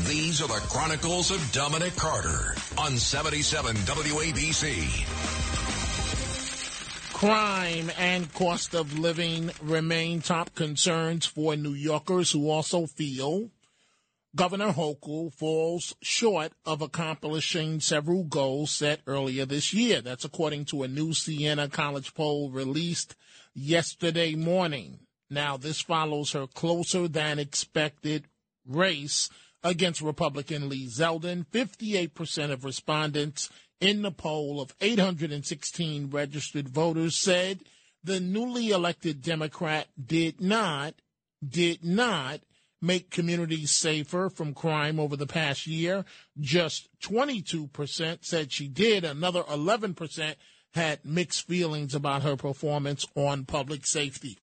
These are the Chronicles of Dominic Carter on 77 WABC. Crime and cost of living remain top concerns for New Yorkers who also feel Governor Hochul falls short of accomplishing several goals set earlier this year. That's according to a new Siena College poll released yesterday morning. Now, this follows her closer than expected race against Republican Lee Zeldin. 58% of respondents in the poll of 816 registered voters said the newly elected Democrat did not, did not make communities safer from crime over the past year. Just 22% said she did. Another 11% had mixed feelings about her performance on public safety.